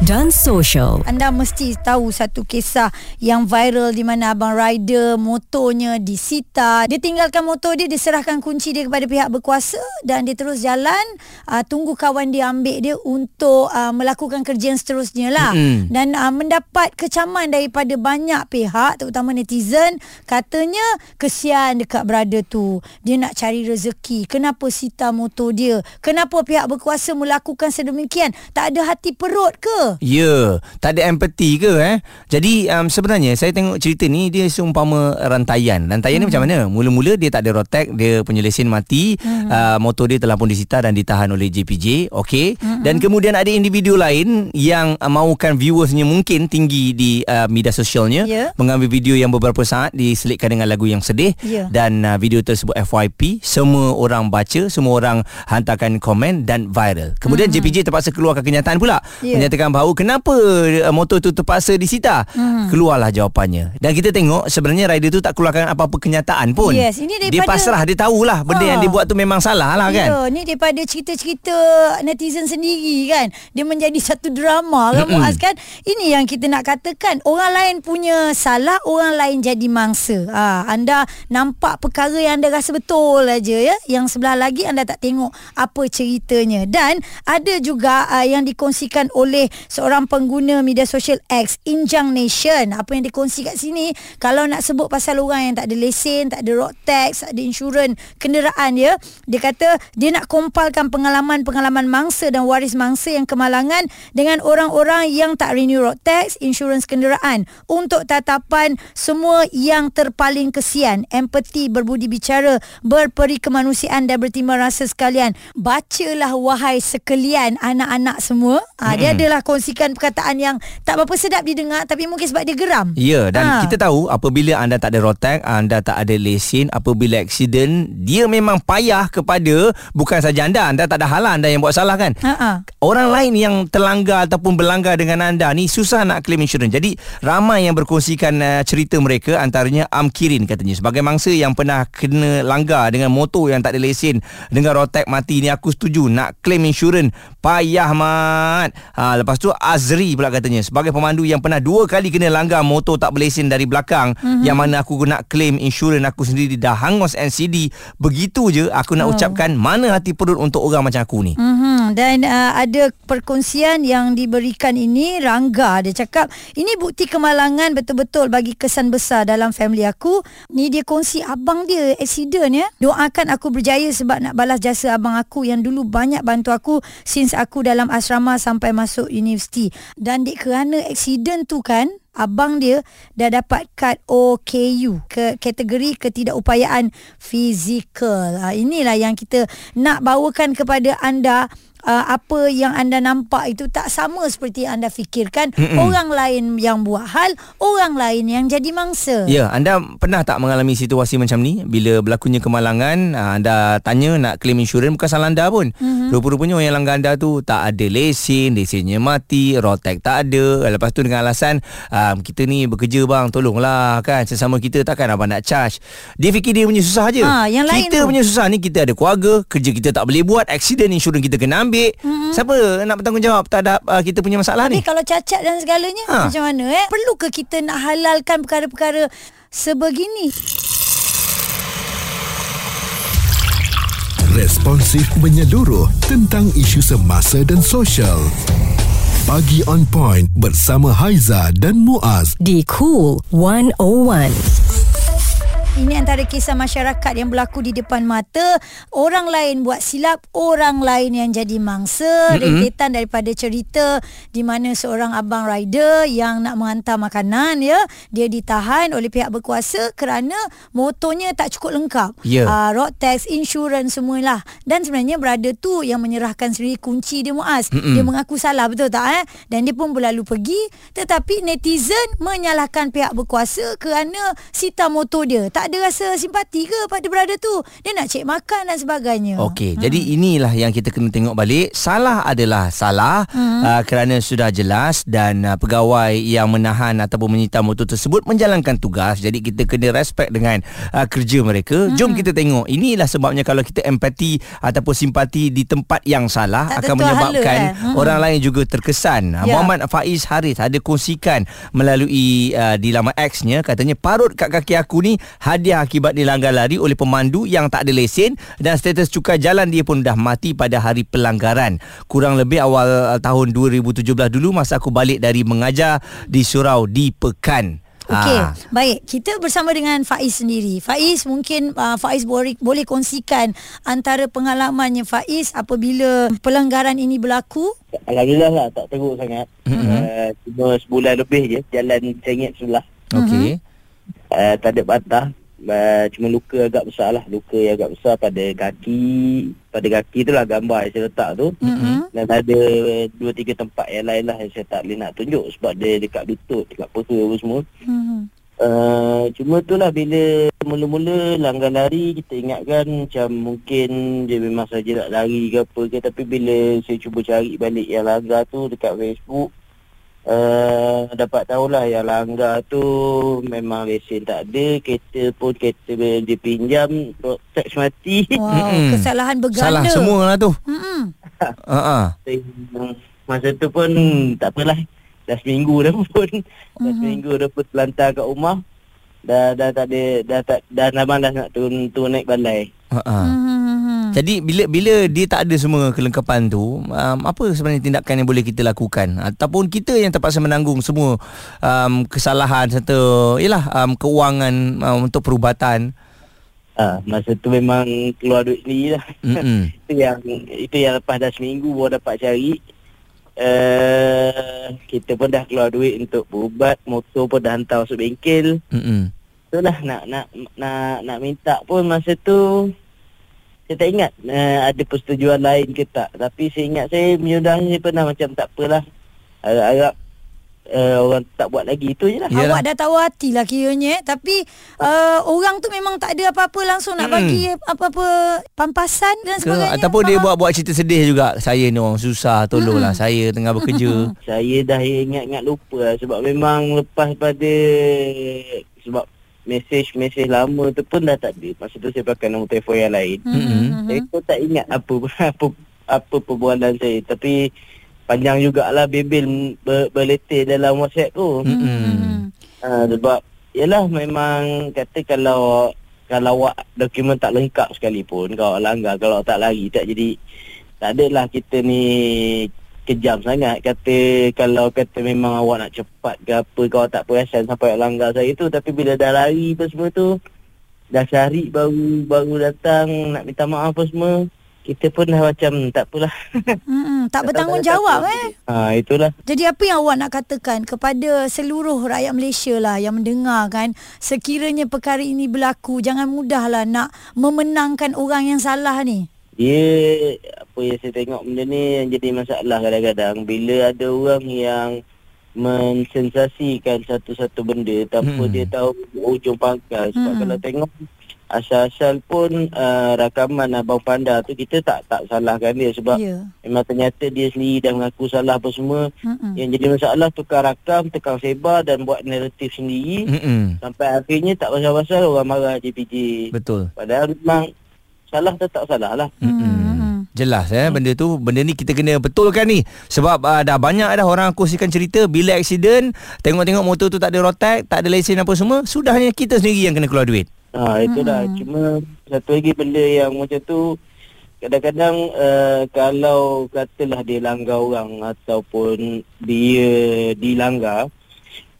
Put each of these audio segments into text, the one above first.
dan social. Anda mesti tahu satu kisah yang viral di mana abang rider motornya disita. Dia tinggalkan motor dia, diserahkan kunci dia kepada pihak berkuasa dan dia terus jalan uh, tunggu kawan dia ambil dia untuk uh, melakukan kerja yang seterusnya lah. Mm-hmm. Dan uh, mendapat kecaman daripada banyak pihak terutama netizen katanya kesian dekat brother tu. Dia nak cari rezeki. Kenapa sita motor dia? Kenapa pihak berkuasa melakukan sedemikian? Tak ada hati hati perut ke? Ya, tak ada empati ke eh? Jadi um, sebenarnya saya tengok cerita ni dia seumpama rantaian. Rantaian hmm. ni macam mana? Mula-mula dia tak ada rotek, dia punya lesen mati, hmm. uh, motor dia telah pun disita dan ditahan oleh JPJ, okey. Hmm. Dan kemudian ada individu lain yang uh, mahukan viewersnya mungkin tinggi di uh, media sosialnya yeah. mengambil video yang beberapa saat diselitkan dengan lagu yang sedih yeah. dan uh, video tersebut FYP, semua orang baca, semua orang hantarkan komen dan viral. Kemudian hmm. JPJ terpaksa keluarkan kenyataan pula yeah. Menyatakan bahawa kenapa uh, motor tu terpaksa disita. Hmm. Keluarlah jawapannya. Dan kita tengok sebenarnya rider tu tak keluarkan apa-apa kenyataan pun. Yes, ini daripada, dia pasrah, dia tahulah benda ha. yang dia buat tu memang salah lah kan. Ya, ni daripada cerita-cerita netizen sendiri kan. Dia menjadi satu drama kan Muaz kan. Ini yang kita nak katakan. Orang lain punya salah, orang lain jadi mangsa. Ha, anda nampak perkara yang anda rasa betul aja ya. Yang sebelah lagi anda tak tengok apa ceritanya. Dan ada juga uh, yang dikongsikan dikongsikan oleh seorang pengguna media sosial X Injang Nation. Apa yang dikongsi kat sini kalau nak sebut pasal orang yang tak ada lesen tak ada road tax tak ada insurans kenderaan ya dia kata dia nak kompalkan pengalaman-pengalaman mangsa dan waris mangsa yang kemalangan dengan orang-orang yang tak renew road tax insurans kenderaan untuk tatapan semua yang terpaling kesian. Empati berbudi bicara berperi kemanusiaan dan bertimbang rasa sekalian. Bacalah wahai sekalian anak-anak semua. Ha, dia adalah kongsikan perkataan yang tak berapa sedap didengar tapi mungkin sebab dia geram. Ya dan ha. kita tahu apabila anda tak ada rotek, anda tak ada lesen, apabila aksiden, dia memang payah kepada bukan saja anda, anda tak ada halang anda yang buat salah kan. Ha-ha. Orang lain yang terlanggar ataupun berlanggar dengan anda ni susah nak claim insurans. Jadi ramai yang berkongsikan uh, cerita mereka antaranya Amkirin katanya sebagai mangsa yang pernah kena langgar dengan motor yang tak ada lesen dengan rotek mati ni aku setuju nak claim insurans payah mah Ahmad. Ha, lepas tu Azri pula katanya sebagai pemandu yang pernah dua kali kena langgar motor tak berlesen dari belakang mm-hmm. yang mana aku nak claim insurans aku sendiri dah hangus NCD. Begitu je aku nak oh. ucapkan mana hati perut untuk orang macam aku ni. Mm-hmm. Dan uh, ada perkongsian yang diberikan ini Rangga dia cakap ini bukti kemalangan betul-betul bagi kesan besar dalam family aku. Ni dia kongsi abang dia accident ya. Doakan aku berjaya sebab nak balas jasa abang aku yang dulu banyak bantu aku since aku dalam asrama sampai masuk universiti dan di kerana aksiden tu kan abang dia dah dapat kad OKU ke kategori ketidakupayaan fizikal. Ha, inilah yang kita nak bawakan kepada anda uh, apa yang anda nampak itu tak sama seperti anda fikirkan. Mm-mm. orang lain yang buat hal orang lain yang jadi mangsa. Ya anda pernah tak mengalami situasi macam ni? Bila berlakunya kemalangan uh, anda tanya nak claim insurans bukan salah anda pun. Mm-hmm. rupa-rupanya orang yang langgar anda tu tak ada lesen lesennya mati rotek tak ada. Lepas tu dengan alasan uh, kita ni bekerja bang tolonglah kan. Sesama kita takkan abang nak charge. Dia fikir dia punya susah je ha, yang lain kita tu. punya susah ni kita ada keluarga kerja kita tak boleh buat accident insurans kita kena ambil mm-hmm. siapa nak bertanggungjawab terhadap uh, kita punya masalah Tapi ni? Tapi kalau cacat dan segalanya ha. macam mana eh? Perlu ke kita nak halalkan perkara-perkara sebegini? Responsif menyeluruh tentang isu semasa dan sosial. Pagi on point bersama Haiza dan Muaz. Di Cool 101 ini antara kisah masyarakat yang berlaku di depan mata. Orang lain buat silap, orang lain yang jadi mangsa. Mm-hmm. Rentetan daripada cerita di mana seorang abang rider yang nak menghantar makanan, ya, dia ditahan oleh pihak berkuasa kerana motornya tak cukup lengkap. Yeah. Ya. Uh, road tax, insurans semualah. Dan sebenarnya berada tu yang menyerahkan sendiri kunci dia Muaz. Mm-hmm. Dia mengaku salah, betul tak? Eh? Dan dia pun berlalu pergi. Tetapi netizen menyalahkan pihak berkuasa kerana sita motor dia. Tak tak ada rasa simpati ke pada brother tu dia nak cek makan dan sebagainya Okey, hmm. jadi inilah yang kita kena tengok balik. Salah adalah salah hmm. uh, kerana sudah jelas dan uh, pegawai yang menahan ataupun menyita motor tersebut menjalankan tugas. Jadi kita kena respect dengan uh, kerja mereka. Hmm. Jom kita tengok. Inilah sebabnya kalau kita empati ataupun simpati di tempat yang salah Tak akan menyebabkan hala, eh? Hmm. orang lain juga terkesan. Ya. Ya. Muhammad Faiz Haris ada kongsikan melalui uh, di laman X-nya katanya parut kat kaki aku ni hadiah akibat dilanggar lari oleh pemandu yang tak ada lesen dan status cukai jalan dia pun dah mati pada hari pelanggaran. Kurang lebih awal uh, tahun 2017 dulu masa aku balik dari mengajar di surau di Pekan. Okey, Ah. baik. Kita bersama dengan Faiz sendiri. Faiz mungkin uh, Faiz boleh boleh kongsikan antara pengalamannya Faiz apabila pelanggaran ini berlaku. Alhamdulillah lah tak teruk sangat. Mhm. Uh, cuma sebulan lebih je jalan sengit sebelah. Okey. Uh, tak ada patah. Uh, cuma luka agak besar lah. Luka yang agak besar pada kaki. Pada kaki tu lah gambar yang saya letak tu. Mm-hmm. Dan ada dua tiga tempat yang lain lah yang saya tak boleh nak tunjuk sebab dia dekat lutut, dekat peha apa semua. Mm-hmm. Uh, cuma tu lah bila mula-mula langgar lari kita ingatkan macam mungkin dia memang saja nak lari ke apa ke tapi bila saya cuba cari balik yang langgar tu dekat Facebook uh, dapat tahulah yang langgar tu memang lesen tak ada kereta pun kereta dia pinjam teks mati Wow, Mm-mm. kesalahan berganda. Salah semua lah tu. Mm-mm. Ha ah. Masa tu pun tak apalah dah seminggu dah pun dah seminggu dah pun terlantar kat rumah dah dah tak ada dah tak dah dah malas nak turun turun naik balai Ha ah. Mm-hmm. Jadi bila bila dia tak ada semua kelengkapan tu, um, apa sebenarnya tindakan yang boleh kita lakukan ataupun kita yang terpaksa menanggung semua um, kesalahan serta yalah um, keuangan um, untuk perubatan. Ah, masa tu memang keluar duit sendiri lah. Itu yang itu yang lepas dah seminggu baru dapat cari. Uh, kita pun dah keluar duit untuk berubat, motor pun dah hantar masuk bengkel. Mm-mm. Itulah nak nak nak nak minta pun masa tu saya tak ingat uh, ada persetujuan lain ke tak. Tapi saya ingat saya menyudahi saya pernah macam tak apalah. Harap-harap uh, orang tak buat lagi itu je lah. Yalah. Awak dah tahu hati lah kiranya eh. Tapi uh, orang tu memang tak ada apa-apa langsung nak Mm. bagi apa-apa pampasan dan Ke, sebagainya. ataupun dia Faham? buat buat cerita sedih juga. Saya ni orang susah, tolonglah saya tengah bekerja. Saya dah ingat-ingat lupa lah sebab memang lepas pada sebab mesej-mesej lama tu pun dah tak ada. Masa tu saya pakai nombor telefon yang lain. Mm-mm. Saya pun tak ingat apa apa apa perbualan saya tapi panjang jugalah bebel ber, berletir dalam WhatsApp tu. Mm-mm. Ha, sebab yalah memang kata kalau kalau awak dokumen tak lengkap sekalipun kalau awak langgar kalau awak tak lari tak jadi tak adalah kita ni kejam sangat. Kata kalau kata memang awak nak cepat ke apa kalau tak perasan sampai awak langgar saya tu tapi bila dah lari apa semua tu dah cari baru baru datang nak minta maaf apa semua kita pun dah macam tak apalah. Mm-mm, tak bertanggungjawab eh. ha itulah. Jadi apa yang awak nak katakan kepada seluruh rakyat Malaysia lah yang mendengar kan? Sekiranya perkara ini berlaku jangan mudahlah nak memenangkan orang yang salah ni. Dia apa yang saya tengok benda ni yang jadi masalah kadang-kadang bila ada orang yang mensensasikan satu-satu benda tanpa Hmm. dia tahu ujung pangkal sebab Hmm. kalau tengok asal-asal pun uh, rakaman abang panda tu kita tak tak salahkan dia sebab Ya. memang ternyata dia sendiri dah mengaku salah apa semua Mm-mm. yang jadi masalah tukar rakam tukar sebar dan buat naratif sendiri Mm-mm. sampai akhirnya tak pasal-pasal orang marah JPJ Betul. padahal memang salah tetap salah lah Mm-mm. Jelas eh benda tu benda ni kita kena betulkan ni sebab uh, dah banyak dah orang kongsikan cerita bila aksiden tengok-tengok motor tu tak ada rotek tak ada lesen apa semua sudahnya kita sendiri yang kena keluar duit. Ha itulah hmm. cuma satu lagi benda yang macam tu kadang-kadang uh, kalau katalah dia langgar orang ataupun dia dilanggar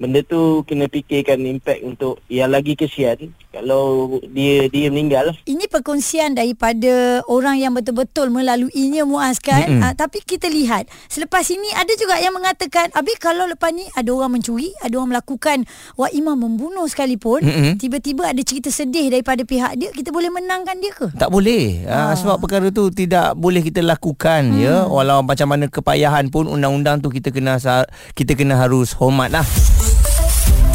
benda tu kena fikirkan impact untuk yang lagi kesian kalau dia dia meninggal lah. Ini perkongsian daripada orang yang betul-betul melaluinya Muaz kan. Mm-mm. Uh, tapi kita lihat selepas ini ada juga yang mengatakan Abi kalau lepas ni ada orang mencuri, ada orang melakukan wah imam membunuh sekalipun, Mm-mm. tiba-tiba ada cerita sedih daripada pihak dia, kita boleh menangkan dia ke? Tak boleh. Ha. Ah. sebab perkara tu tidak boleh kita lakukan hmm. ya walau macam mana kepayahan pun undang-undang tu kita kena sa- kita kena harus hormat lah.